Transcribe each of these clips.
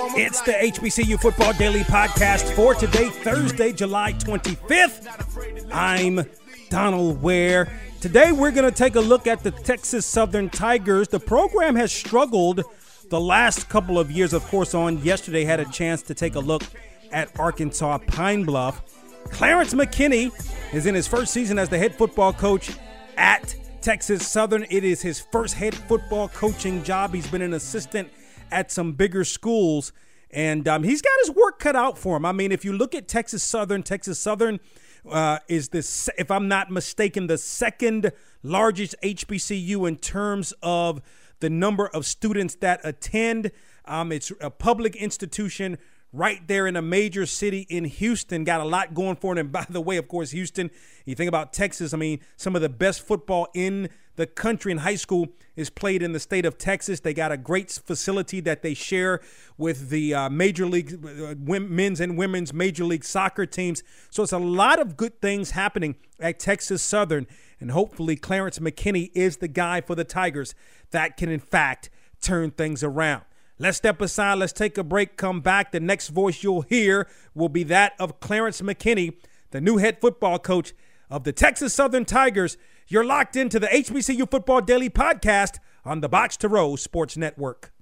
It's the HBCU Football Daily Podcast for today, Thursday, July 25th. I'm Donald Ware. Today, we're going to take a look at the Texas Southern Tigers. The program has struggled the last couple of years. Of course, on yesterday, had a chance to take a look at Arkansas Pine Bluff. Clarence McKinney is in his first season as the head football coach at Texas Southern. It is his first head football coaching job. He's been an assistant at some bigger schools, and um, he's got his work cut out for him. I mean, if you look at Texas Southern, Texas Southern uh, is this, if I'm not mistaken, the second largest HBCU in terms of the number of students that attend. Um, it's a public institution right there in a major city in Houston. Got a lot going for it. And by the way, of course, Houston, you think about Texas, I mean, some of the best football in the country in high school is played in the state of Texas. They got a great facility that they share with the uh, major league uh, men's and women's major league soccer teams. So it's a lot of good things happening at Texas Southern. And hopefully, Clarence McKinney is the guy for the Tigers that can, in fact, turn things around. Let's step aside. Let's take a break. Come back. The next voice you'll hear will be that of Clarence McKinney, the new head football coach of the Texas Southern Tigers. You're locked into the HBCU Football Daily Podcast on the Box to Row Sports Network.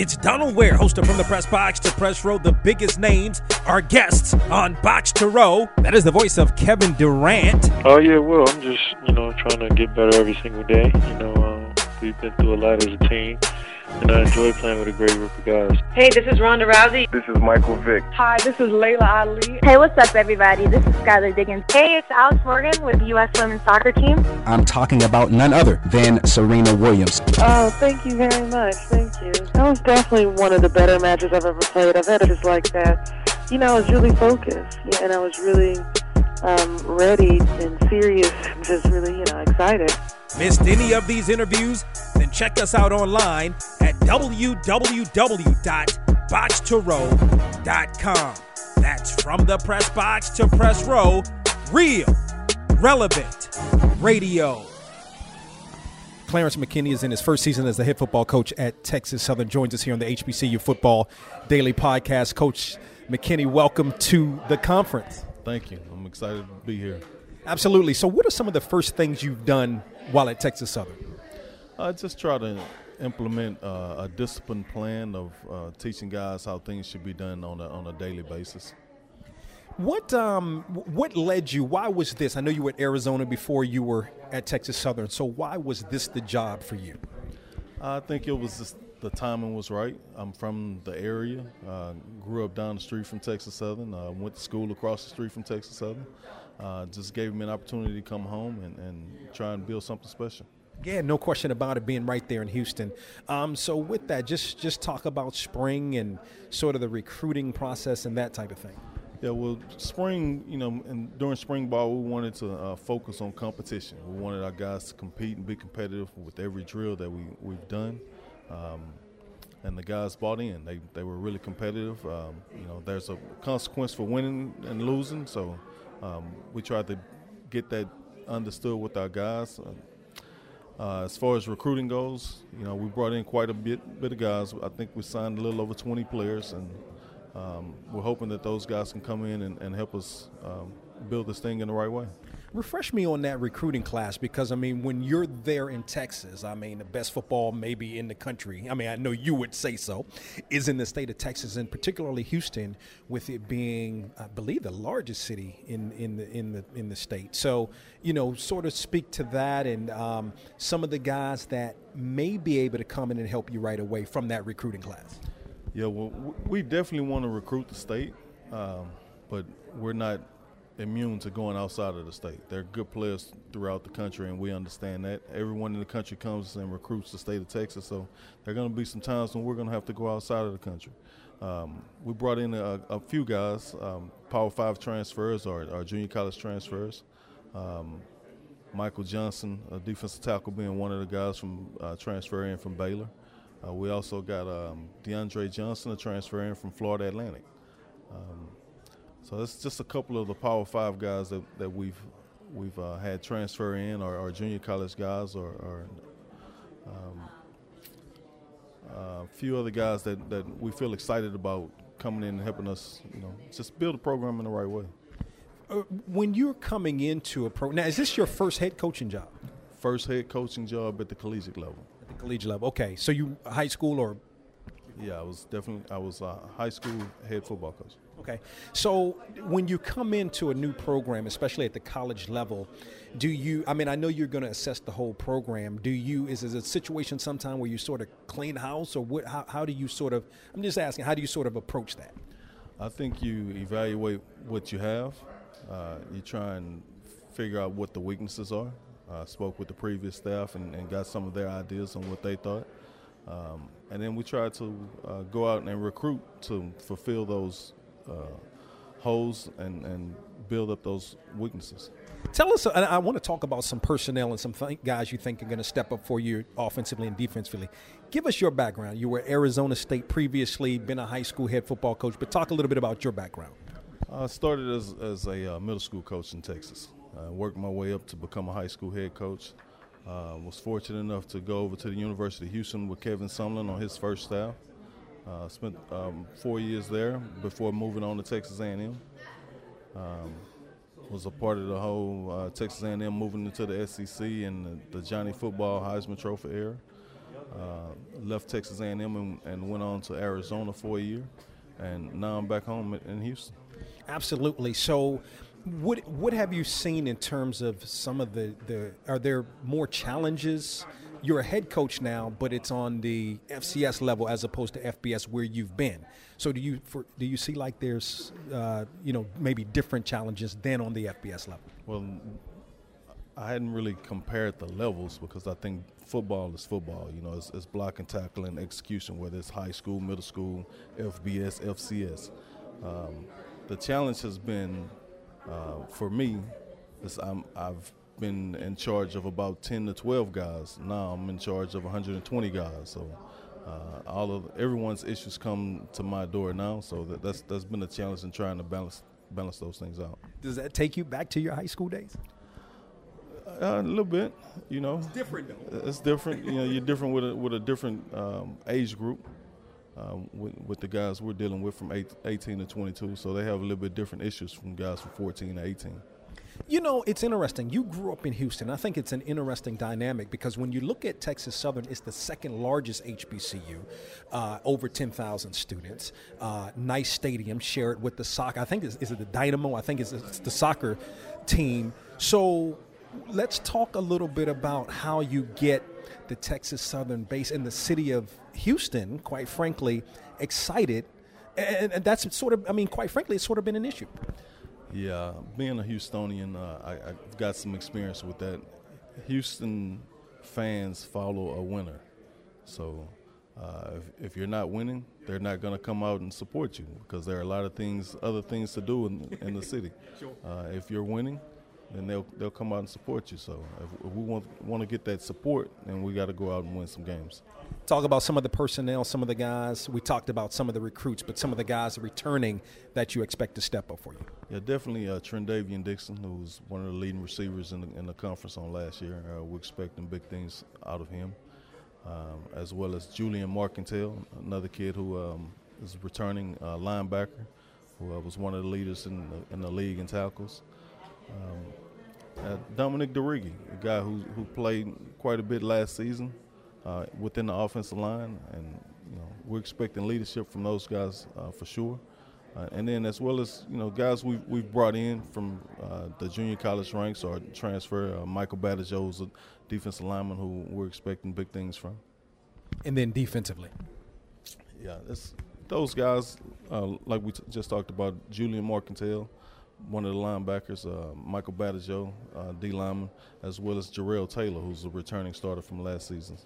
It's Donald Ware, host of From the Press Box to Press Row. The biggest names are guests on Box to Row. That is the voice of Kevin Durant. Oh yeah, well, I'm just you know trying to get better every single day. You know, uh, we've been through a lot as a team, and I enjoy playing with a great group of guys. Hey, this is Ronda Rousey. This is Michael Vick. Hi, this is Laila Ali. Hey, what's up, everybody? This is Skylar Diggins. Hey, it's Alex Morgan with the U.S. Women's Soccer Team. I'm talking about none other than Serena Williams. Oh, thank you very much. Thank you. That was definitely one of the better matches I've ever played. I've had just like that. You know, I was really focused, and I was really um, ready and serious, and just really, you know, excited. Missed any of these interviews? Then check us out online at www.box2row.com. That's from the press box to press row, real, relevant radio. Clarence McKinney is in his first season as the head football coach at Texas Southern. Joins us here on the HBCU Football Daily Podcast. Coach McKinney, welcome to the conference. Thank you. I'm excited to be here. Absolutely. So, what are some of the first things you've done while at Texas Southern? I just try to implement uh, a disciplined plan of uh, teaching guys how things should be done on a, on a daily basis. What um what led you? Why was this? I know you were at Arizona before you were at Texas Southern. So why was this the job for you? I think it was just the timing was right. I'm from the area. Uh, grew up down the street from Texas Southern. Uh, went to school across the street from Texas Southern. Uh, just gave me an opportunity to come home and, and try and build something special. Yeah, no question about it being right there in Houston. Um, so with that, just just talk about spring and sort of the recruiting process and that type of thing. Yeah, well, spring, you know, and during spring ball, we wanted to uh, focus on competition. We wanted our guys to compete and be competitive with every drill that we we've done. Um, and the guys bought in. They they were really competitive. Um, you know, there's a consequence for winning and losing, so um, we tried to get that understood with our guys. Uh, as far as recruiting goes, you know, we brought in quite a bit, bit of guys. I think we signed a little over 20 players, and um, we're hoping that those guys can come in and, and help us um, build this thing in the right way. Refresh me on that recruiting class because I mean, when you're there in Texas, I mean, the best football maybe in the country. I mean, I know you would say so, is in the state of Texas and particularly Houston, with it being, I believe, the largest city in in the in the in the state. So, you know, sort of speak to that and um, some of the guys that may be able to come in and help you right away from that recruiting class. Yeah, well, we definitely want to recruit the state, um, but we're not immune to going outside of the state. They're good players throughout the country, and we understand that. Everyone in the country comes and recruits the state of Texas, so there are going to be some times when we're going to have to go outside of the country. Um, we brought in a, a few guys, um, Power Five transfers or, or junior college transfers. Um, Michael Johnson, a defensive tackle, being one of the guys from uh, transfer in from Baylor. Uh, we also got um, DeAndre Johnson, a transfer in from Florida Atlantic. Um, so that's just a couple of the Power Five guys that, that we've we've uh, had transfer in, or, or, junior college guys, or, or um, uh, a few other guys that, that we feel excited about coming in and helping us, you know, just build a program in the right way. Uh, when you're coming into a program, now is this your first head coaching job? First head coaching job at the collegiate level. At the collegiate level, okay. So you high school or? Yeah, I was definitely I was a high school head football coach. Okay. So when you come into a new program, especially at the college level, do you, I mean, I know you're going to assess the whole program. Do you, is it a situation sometime where you sort of clean house or what, how, how do you sort of, I'm just asking, how do you sort of approach that? I think you evaluate what you have. Uh, you try and figure out what the weaknesses are. I spoke with the previous staff and, and got some of their ideas on what they thought. Um, and then we try to uh, go out and recruit to fulfill those holes and, and build up those weaknesses. Tell us, I want to talk about some personnel and some th- guys you think are going to step up for you offensively and defensively. Give us your background. You were Arizona State previously, been a high school head football coach, but talk a little bit about your background. I started as, as a uh, middle school coach in Texas. I worked my way up to become a high school head coach. Uh, was fortunate enough to go over to the University of Houston with Kevin Sumlin on his first staff. Uh, spent um, four years there before moving on to Texas A&M. Um, was a part of the whole uh, Texas A&M moving into the SEC and the, the Johnny Football Heisman Trophy era. Uh, left Texas A&M and, and, went on to Arizona for a year, and now I'm back home in Houston. Absolutely. So, what what have you seen in terms of some of the, the are there more challenges you're a head coach now, but it's on the FCS level as opposed to FBS where you've been. So do you for, do you see like there's uh, you know maybe different challenges than on the FBS level? Well, I hadn't really compared the levels because I think football is football. You know, it's, it's block and tackle and execution, whether it's high school, middle school, FBS, FCS. Um, the challenge has been uh, for me. Is I'm, I've been in charge of about 10 to 12 guys. Now I'm in charge of 120 guys. So uh, all of everyone's issues come to my door now. So that, that's that's been a challenge in trying to balance balance those things out. Does that take you back to your high school days? Uh, a little bit, you know. It's different though. It's different. you know, you're different with a with a different um, age group. Um, with, with, the guys we're dealing with from eight, 18 to 22, so they have a little bit different issues from guys from 14 to 18. You know, it's interesting. You grew up in Houston. I think it's an interesting dynamic because when you look at Texas Southern, it's the second largest HBCU, uh, over 10,000 students. Uh, nice stadium, share it with the soccer. I think it's, is it the Dynamo? I think it's, it's the soccer team. So let's talk a little bit about how you get the Texas Southern base in the city of Houston, quite frankly, excited. And, and that's sort of, I mean, quite frankly, it's sort of been an issue. Yeah, being a Houstonian, uh, I, have got some experience with that. Houston fans follow a winner, so uh, if, if, you're not winning, they're not going to come out and support you because there are a lot of things, other things to do in, in the city. Uh, if you're winning, then they'll they'll come out and support you. So if, if we want want to get that support, then we got to go out and win some games. Talk about some of the personnel, some of the guys. We talked about some of the recruits, but some of the guys returning that you expect to step up for you. Yeah, definitely uh, Tren'Davian Dickson, who's one of the leading receivers in the, in the conference on last year. Uh, we're expecting big things out of him, um, as well as Julian Markintel, another kid who um, is returning uh, linebacker, who uh, was one of the leaders in the, in the league in tackles. Um, uh, Dominic DeRiggi, a guy who, who played quite a bit last season uh, within the offensive line, and you know we're expecting leadership from those guys uh, for sure. Uh, and then as well as you know guys we've, we've brought in from uh, the junior college ranks or transfer, uh, Michael Badajoe is a defensive lineman who we're expecting big things from. And then defensively. Yeah, those guys, like we t- just talked about, Julian Markintel, one of the linebackers, uh, Michael Badajoe, uh, D lineman, as well as Jarrell Taylor, who's a returning starter from last season.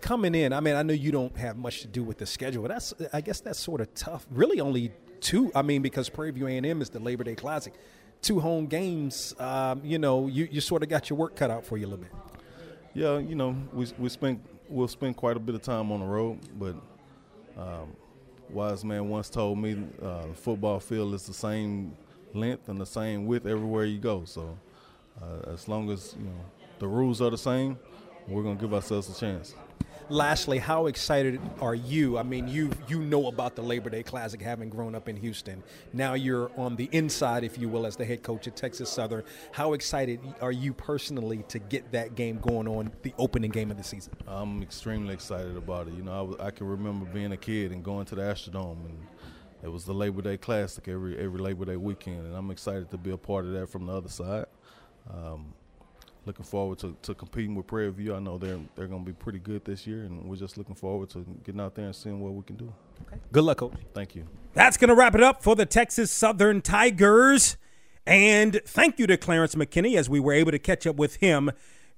Coming in, I mean, I know you don't have much to do with the schedule, but that's I guess that's sort of tough. Really, only two. I mean, because Prairie View A&M is the Labor Day Classic, two home games. Um, you know, you, you sort of got your work cut out for you a little bit. Yeah, you know, we we spent we'll spend quite a bit of time on the road, but um, wise man once told me uh, the football field is the same length and the same width everywhere you go. So uh, as long as you know the rules are the same, we're gonna give ourselves a chance. Lastly, how excited are you? I mean, you you know about the Labor Day Classic, having grown up in Houston. Now you're on the inside, if you will, as the head coach at Texas Southern. How excited are you personally to get that game going on the opening game of the season? I'm extremely excited about it. You know, I, I can remember being a kid and going to the Astrodome, and it was the Labor Day Classic every every Labor Day weekend, and I'm excited to be a part of that from the other side. Um, looking forward to, to competing with Prairie View. I know they're they're going to be pretty good this year, and we're just looking forward to getting out there and seeing what we can do. Okay. Good luck, coach. Thank you. That's going to wrap it up for the Texas Southern Tigers. And thank you to Clarence McKinney as we were able to catch up with him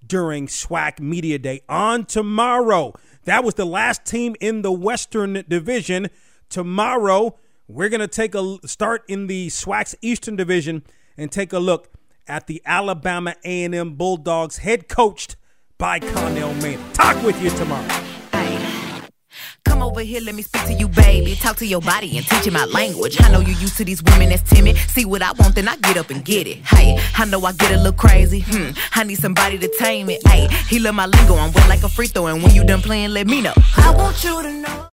during SWAC Media Day. On tomorrow, that was the last team in the Western Division. Tomorrow, we're going to take a start in the SWAC's Eastern Division and take a look at the Alabama A&M Bulldogs, head coached by Connell Maynard. Talk with you tomorrow. Come over here, let me speak to you, baby. Talk to your body and teach you my language. I know you used to these women that's timid. See what I want, then I get up and get it. Hey, I know I get a little crazy. Hmm, I need somebody to tame it. Hey, he love my lingo. I'm wet like a free throw, and when you done playing, let me know. I want you to know.